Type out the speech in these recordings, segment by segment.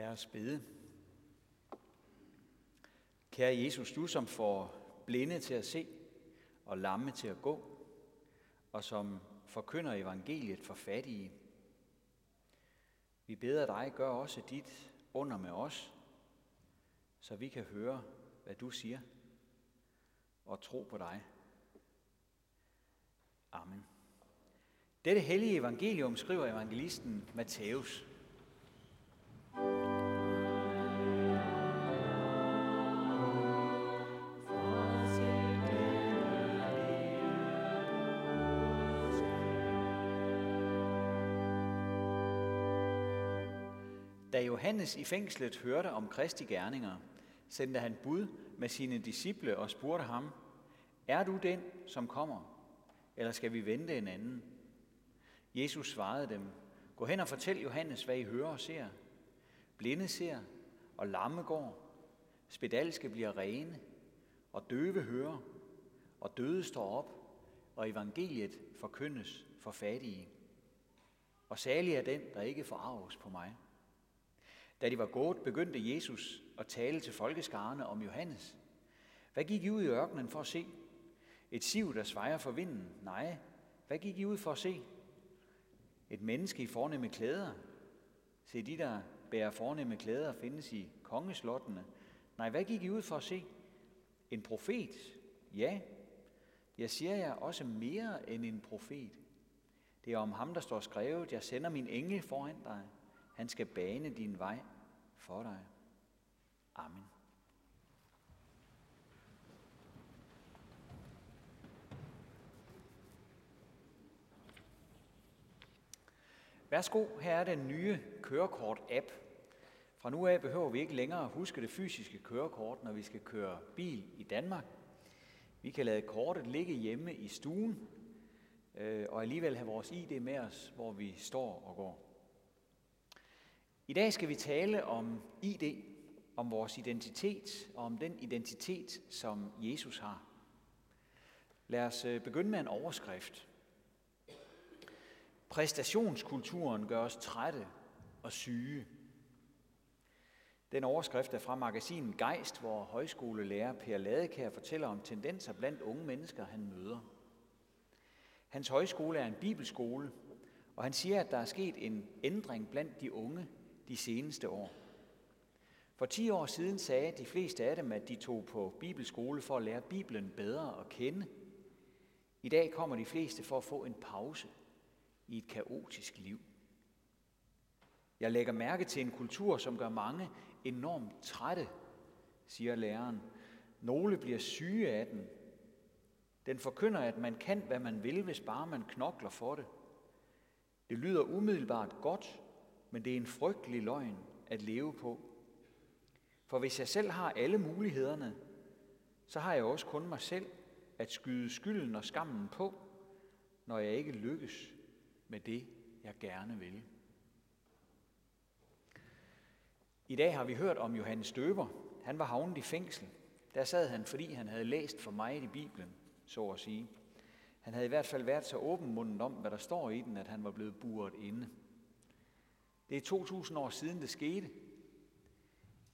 Lad os bede. Kære Jesus, du som får blinde til at se og lamme til at gå, og som forkynder evangeliet for fattige. Vi beder dig, gør også dit under med os, så vi kan høre, hvad du siger, og tro på dig. Amen. Dette hellige evangelium skriver evangelisten Matthæus. Da Johannes i fængslet hørte om Kristi gerninger, sendte han bud med sine disciple og spurgte ham, Er du den, som kommer, eller skal vi vente en anden? Jesus svarede dem, Gå hen og fortæl Johannes, hvad I hører og ser. Blinde ser, og lamme går. Spedalske bliver rene, og døve hører, og døde står op, og evangeliet forkyndes for fattige. Og særlig er den, der ikke forarves på mig. Da de var gået, begyndte Jesus at tale til folkeskarne om Johannes. Hvad gik I ud i ørkenen for at se? Et siv, der svejer for vinden? Nej. Hvad gik I ud for at se? Et menneske i fornemme klæder? Se, de, der bærer fornemme klæder, findes i kongeslottene. Nej, hvad gik I ud for at se? En profet? Ja. Jeg siger jer også mere end en profet. Det er om ham, der står skrevet, jeg sender min engel foran dig. Han skal bane din vej for dig. Amen. Værsgo, her er den nye kørekort-app. Fra nu af behøver vi ikke længere huske det fysiske kørekort, når vi skal køre bil i Danmark. Vi kan lade kortet ligge hjemme i stuen, øh, og alligevel have vores ID med os, hvor vi står og går. I dag skal vi tale om ID, om vores identitet og om den identitet, som Jesus har. Lad os øh, begynde med en overskrift. Præstationskulturen gør os trætte og syge. Den overskrift er fra magasinet Geist, hvor højskolelærer Per Ladekær fortæller om tendenser blandt unge mennesker, han møder. Hans højskole er en bibelskole, og han siger, at der er sket en ændring blandt de unge de seneste år. For 10 år siden sagde de fleste af dem, at de tog på bibelskole for at lære Bibelen bedre at kende. I dag kommer de fleste for at få en pause i et kaotisk liv. Jeg lægger mærke til en kultur, som gør mange enormt trætte, siger læreren. Nogle bliver syge af den. Den forkynder, at man kan, hvad man vil, hvis bare man knokler for det. Det lyder umiddelbart godt, men det er en frygtelig løgn at leve på. For hvis jeg selv har alle mulighederne, så har jeg også kun mig selv at skyde skylden og skammen på, når jeg ikke lykkes med det, jeg gerne vil. I dag har vi hørt om Johannes Døber. Han var havnet i fængsel. Der sad han, fordi han havde læst for mig i Bibelen, så at sige. Han havde i hvert fald været så åbenmundet om, hvad der står i den, at han var blevet buret inde. Det er 2000 år siden, det skete.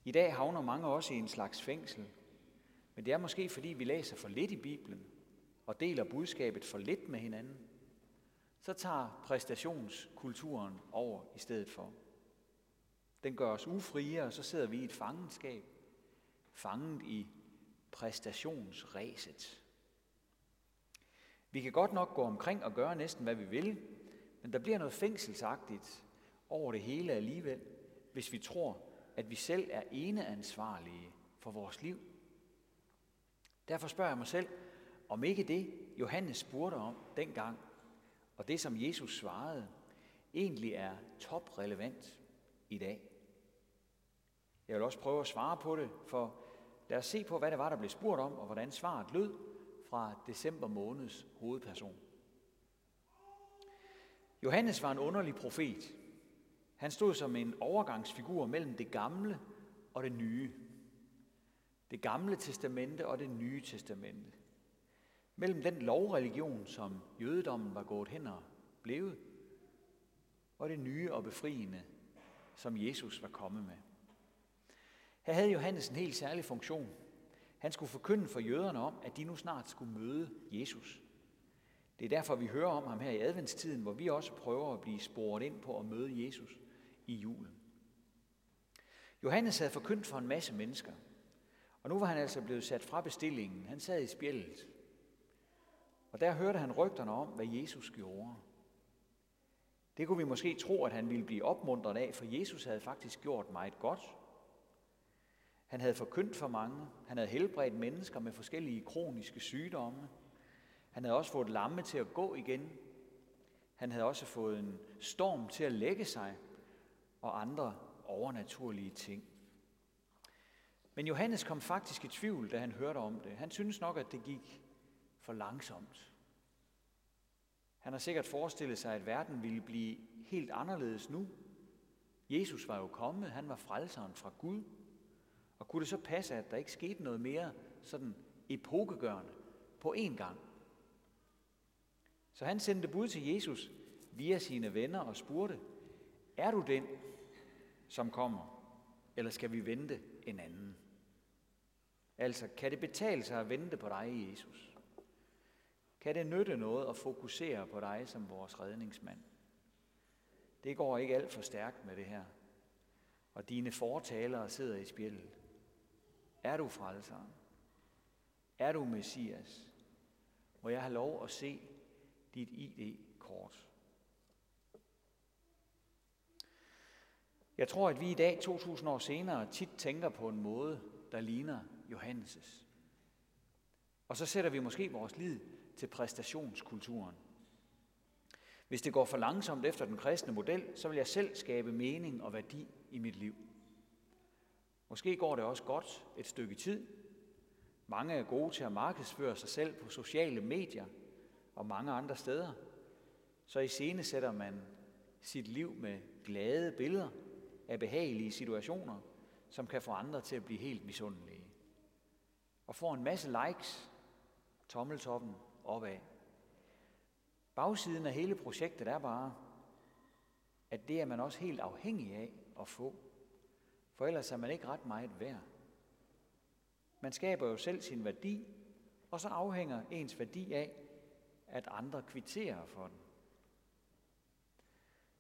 I dag havner mange også i en slags fængsel. Men det er måske, fordi vi læser for lidt i Bibelen og deler budskabet for lidt med hinanden. Så tager præstationskulturen over i stedet for. Den gør os ufrie, og så sidder vi i et fangenskab, fanget i præstationsræset. Vi kan godt nok gå omkring og gøre næsten, hvad vi vil, men der bliver noget fængselsagtigt over det hele alligevel, hvis vi tror, at vi selv er ene ansvarlige for vores liv. Derfor spørger jeg mig selv, om ikke det, Johannes spurgte om dengang, og det, som Jesus svarede, egentlig er toprelevant i dag. Jeg vil også prøve at svare på det, for lad os se på, hvad det var, der blev spurgt om, og hvordan svaret lød fra december måneds hovedperson. Johannes var en underlig profet. Han stod som en overgangsfigur mellem det gamle og det nye. Det gamle testamente og det nye testamente. Mellem den lovreligion, som jødedommen var gået hen og blevet, og det nye og befriende, som Jesus var kommet med. Her havde Johannes en helt særlig funktion. Han skulle forkynde for jøderne om, at de nu snart skulle møde Jesus. Det er derfor, vi hører om ham her i adventstiden, hvor vi også prøver at blive sporet ind på at møde Jesus i julen. Johannes havde forkyndt for en masse mennesker, og nu var han altså blevet sat fra bestillingen. Han sad i spjældet, og der hørte han rygterne om, hvad Jesus gjorde. Det kunne vi måske tro, at han ville blive opmuntret af, for Jesus havde faktisk gjort meget godt. Han havde forkyndt for mange. Han havde helbredt mennesker med forskellige kroniske sygdomme. Han havde også fået lamme til at gå igen. Han havde også fået en storm til at lægge sig og andre overnaturlige ting. Men Johannes kom faktisk i tvivl, da han hørte om det. Han synes nok, at det gik for langsomt. Han har sikkert forestillet sig, at verden ville blive helt anderledes nu. Jesus var jo kommet, han var frelseren fra Gud. Og kunne det så passe, at der ikke skete noget mere sådan epokegørende på én gang? Så han sendte bud til Jesus via sine venner og spurgte, er du den, som kommer, eller skal vi vente en anden? Altså, kan det betale sig at vente på dig, Jesus? Kan det nytte noget at fokusere på dig som vores redningsmand? Det går ikke alt for stærkt med det her. Og dine fortalere sidder i spjældet. Er du frelseren? Er du Messias? Må jeg have lov at se dit ID-kort? Jeg tror, at vi i dag, 2000 år senere, tit tænker på en måde, der ligner Johannes' Og så sætter vi måske vores lid til præstationskulturen. Hvis det går for langsomt efter den kristne model, så vil jeg selv skabe mening og værdi i mit liv. Måske går det også godt et stykke tid. Mange er gode til at markedsføre sig selv på sociale medier og mange andre steder. Så i scene sætter man sit liv med glade billeder af behagelige situationer, som kan få andre til at blive helt misundelige. Og får en masse likes, tommeltoppen opad. Bagsiden af hele projektet er bare, at det er man også helt afhængig af at få. For ellers er man ikke ret meget værd. Man skaber jo selv sin værdi, og så afhænger ens værdi af, at andre kvitterer for den.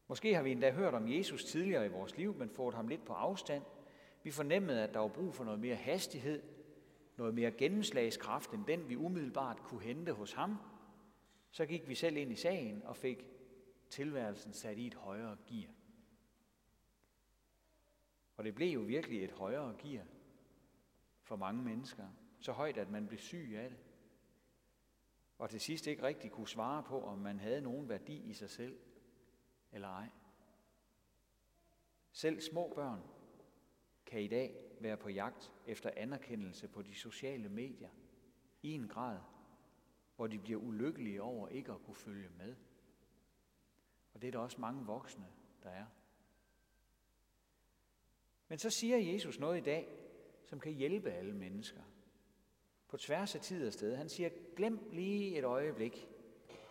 Måske har vi endda hørt om Jesus tidligere i vores liv, men fået ham lidt på afstand. Vi fornemmede, at der var brug for noget mere hastighed, noget mere gennemslagskraft end den, vi umiddelbart kunne hente hos ham. Så gik vi selv ind i sagen og fik tilværelsen sat i et højere gear. Og det blev jo virkelig et højere gear for mange mennesker. Så højt, at man blev syg af det. Og til sidst ikke rigtig kunne svare på, om man havde nogen værdi i sig selv eller ej. Selv små børn kan i dag være på jagt efter anerkendelse på de sociale medier i en grad, hvor de bliver ulykkelige over ikke at kunne følge med. Og det er der også mange voksne, der er. Men så siger Jesus noget i dag, som kan hjælpe alle mennesker. På tværs af tid og sted. Han siger, glem lige et øjeblik,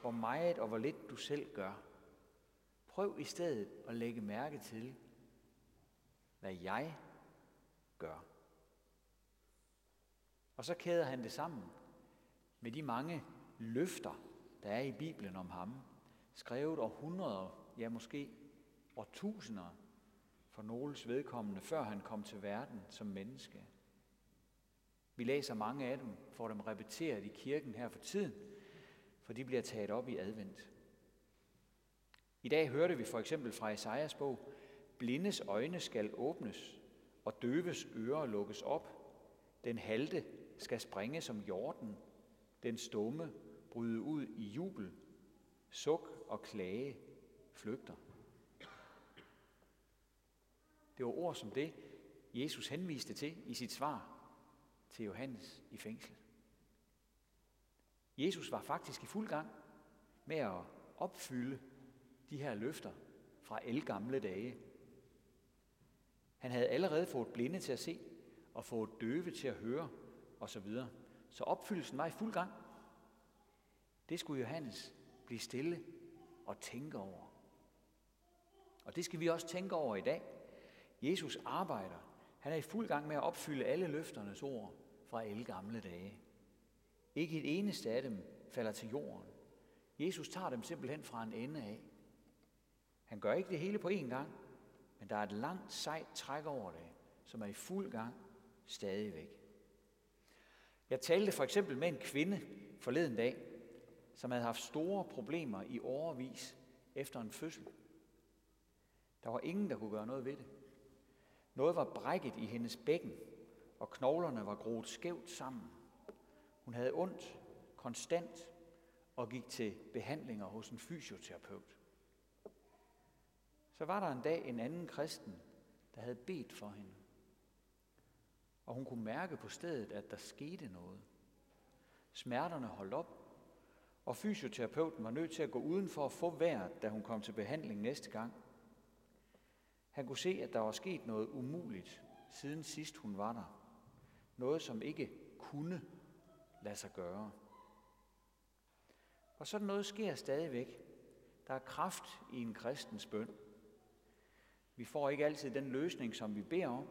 hvor meget og hvor lidt du selv gør. Prøv i stedet at lægge mærke til, hvad jeg gør. Og så kæder han det sammen med de mange løfter, der er i Bibelen om ham, skrevet århundreder, ja måske årtusinder for nogles vedkommende, før han kom til verden som menneske. Vi læser mange af dem, får dem repeteret i kirken her for tiden, for de bliver taget op i advent. I dag hørte vi for eksempel fra Esajas bog, blindes øjne skal åbnes, og døves ører lukkes op. Den halte skal springe som jorden, den stumme bryde ud i jubel, suk og klage flygter. Det var ord som det, Jesus henviste til i sit svar til Johannes i fængsel. Jesus var faktisk i fuld gang med at opfylde de her løfter fra elgamle dage. Han havde allerede fået blinde til at se, og fået døve til at høre, osv. Så opfyldelsen var i fuld gang. Det skulle Johannes blive stille og tænke over. Og det skal vi også tænke over i dag. Jesus arbejder. Han er i fuld gang med at opfylde alle løfternes ord fra alle gamle dage. Ikke et eneste af dem falder til jorden. Jesus tager dem simpelthen fra en ende af. Han gør ikke det hele på én gang, men der er et langt sejt træk over det, som er i fuld gang stadigvæk. Jeg talte for eksempel med en kvinde forleden dag, som havde haft store problemer i overvis efter en fødsel. Der var ingen, der kunne gøre noget ved det. Noget var brækket i hendes bækken, og knoglerne var groet skævt sammen. Hun havde ondt konstant og gik til behandlinger hos en fysioterapeut. Så var der en dag en anden kristen, der havde bedt for hende. Og hun kunne mærke på stedet, at der skete noget. Smerterne holdt op, og fysioterapeuten var nødt til at gå uden for at få vejret, da hun kom til behandling næste gang. Han kunne se, at der var sket noget umuligt, siden sidst hun var der. Noget, som ikke kunne lade sig gøre. Og sådan noget sker stadigvæk. Der er kraft i en kristens bøn. Vi får ikke altid den løsning, som vi beder om,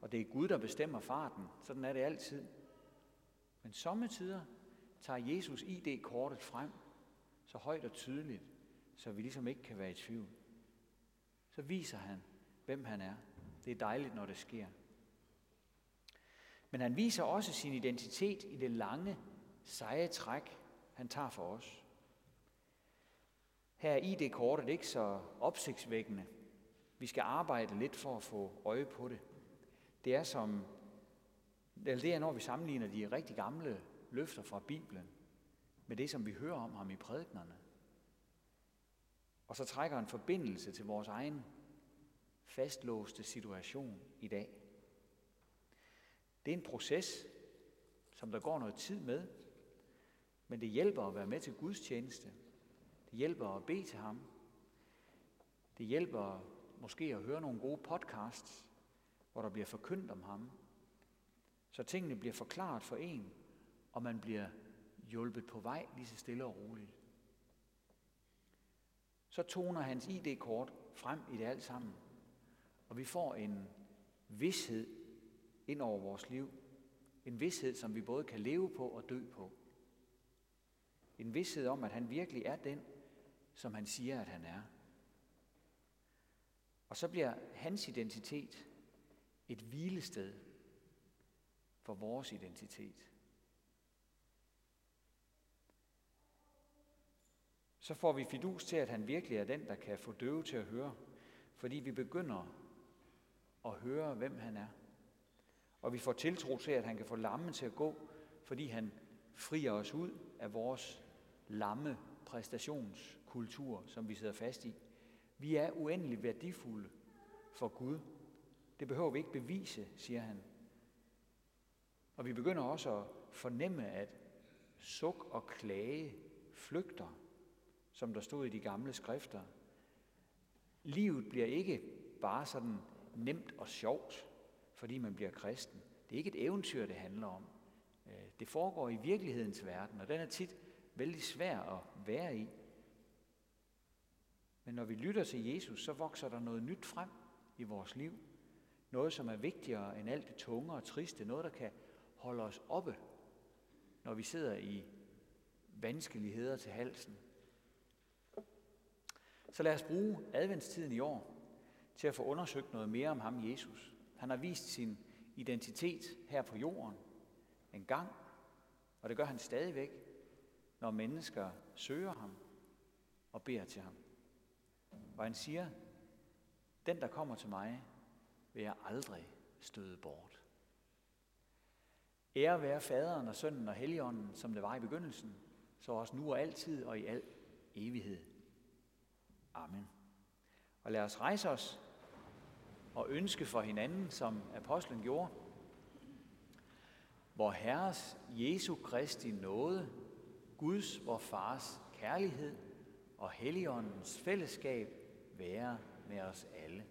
og det er Gud, der bestemmer farten. Sådan er det altid. Men sommetider tager Jesus ID-kortet frem, så højt og tydeligt, så vi ligesom ikke kan være i tvivl. Så viser han, hvem han er. Det er dejligt, når det sker. Men han viser også sin identitet i det lange, seje træk, han tager for os. Her er ID-kortet ikke så opsigtsvækkende. Vi skal arbejde lidt for at få øje på det. Det er som, eller det er, når vi sammenligner de rigtig gamle løfter fra Bibelen med det, som vi hører om ham i prædiknerne. Og så trækker en forbindelse til vores egen fastlåste situation i dag. Det er en proces, som der går noget tid med, men det hjælper at være med til Guds tjeneste. Det hjælper at bede til ham. Det hjælper måske at høre nogle gode podcasts, hvor der bliver forkyndt om ham. Så tingene bliver forklaret for en, og man bliver hjulpet på vej lige så stille og roligt. Så toner hans ID-kort frem i det alt sammen, og vi får en vidshed ind over vores liv. En vidshed, som vi både kan leve på og dø på. En vidshed om, at han virkelig er den, som han siger, at han er. Og så bliver hans identitet et hvilested for vores identitet. Så får vi fidus til, at han virkelig er den, der kan få døve til at høre, fordi vi begynder at høre, hvem han er. Og vi får tiltro til, at han kan få lammen til at gå, fordi han frier os ud af vores lamme præstationskultur, som vi sidder fast i. Vi er uendelig værdifulde for Gud. Det behøver vi ikke bevise, siger han. Og vi begynder også at fornemme, at suk og klage flygter, som der stod i de gamle skrifter. Livet bliver ikke bare sådan nemt og sjovt, fordi man bliver kristen. Det er ikke et eventyr, det handler om. Øh, det foregår i virkelighedens verden, og den er tit vældig svær at være i. Men når vi lytter til Jesus, så vokser der noget nyt frem i vores liv. Noget, som er vigtigere end alt det tunge og triste. Noget, der kan holde os oppe, når vi sidder i vanskeligheder til halsen. Så lad os bruge adventstiden i år til at få undersøgt noget mere om ham, Jesus. Han har vist sin identitet her på jorden en gang, og det gør han stadigvæk, når mennesker søger ham og beder til ham. Og han siger, den der kommer til mig, vil jeg aldrig støde bort. Ære være faderen og sønnen og helligånden, som det var i begyndelsen, så også nu og altid og i al evighed. Amen. Og lad os rejse os og ønske for hinanden, som apostlen gjorde. Hvor Herres Jesu Kristi nåde, Guds, vor Fars kærlighed og Helligåndens fællesskab være med os alle.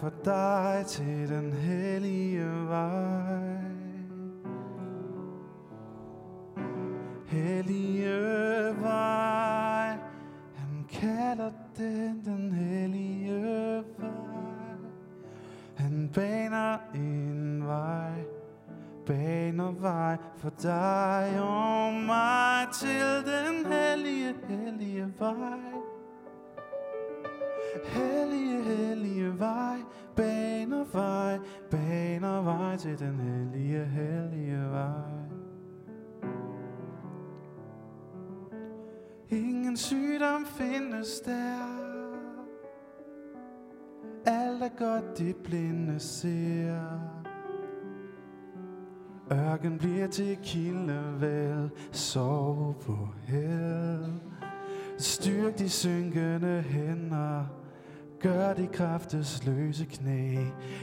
For dig til den hellige vej. Hellige vej, han kalder den den hellige vej. Han baner en vej, baner vej for dig og mig til den hellige, hellige vej. Hellige, hellige vej, vej til den hellige, hellige vej. Ingen sygdom findes der Alt er godt, de blinde ser Ørken bliver til kilde vel Sov på hel. Styrk de synkende hænder Gør de kraftesløse knæ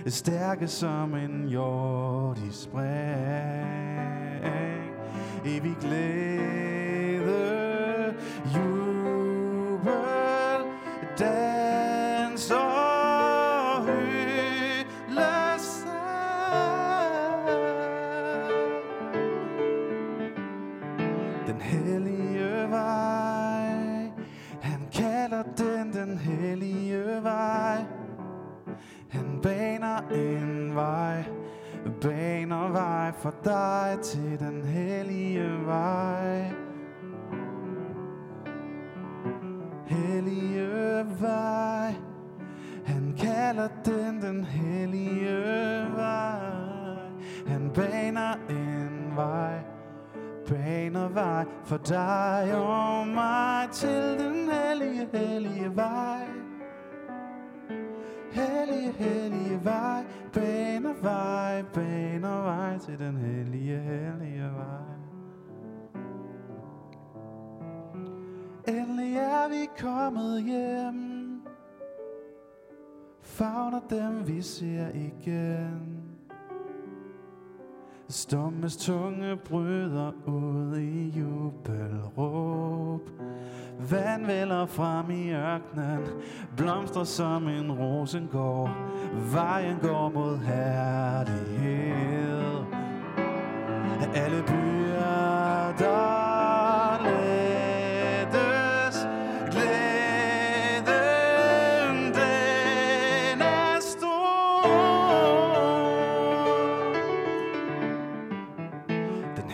Stærke som en jord i spring Evig glæde Jubel dag vej Baner vej for dig til den hellige vej. Hellige vej. Han kalder den den hellige vej. Han baner en vej baner vej for dig og mig til den hellige, hellige vej. Hellige, hellige vej, baner vej, baner vej til den hellige, hellige vej. Endelig er vi kommet hjem, favner dem vi ser igen. Stommes tunge bryder ud i jubelråb. Vand vælder frem i ørkenen Blomstrer som en rosengård. Vejen går mod herlighed. Alle byer,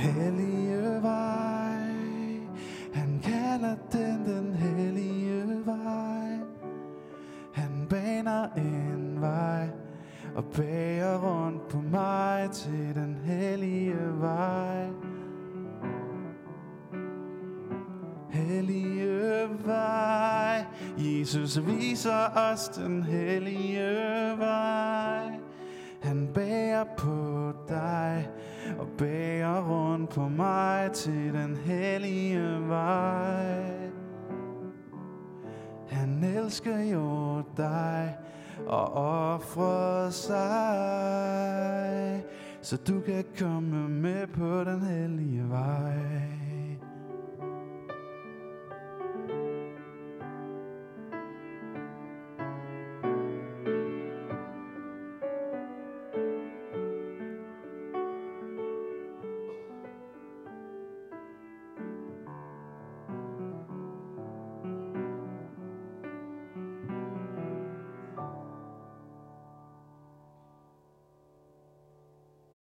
hellige vej. Han kalder den den hellige vej. Han baner en vej Og bærer rundt på mig til den hellige vej. Hellige vej. Jesus viser os den hellige på mig til den hellige vej. Han elsker jo dig og offrer sig, så du kan komme med på den hellige vej.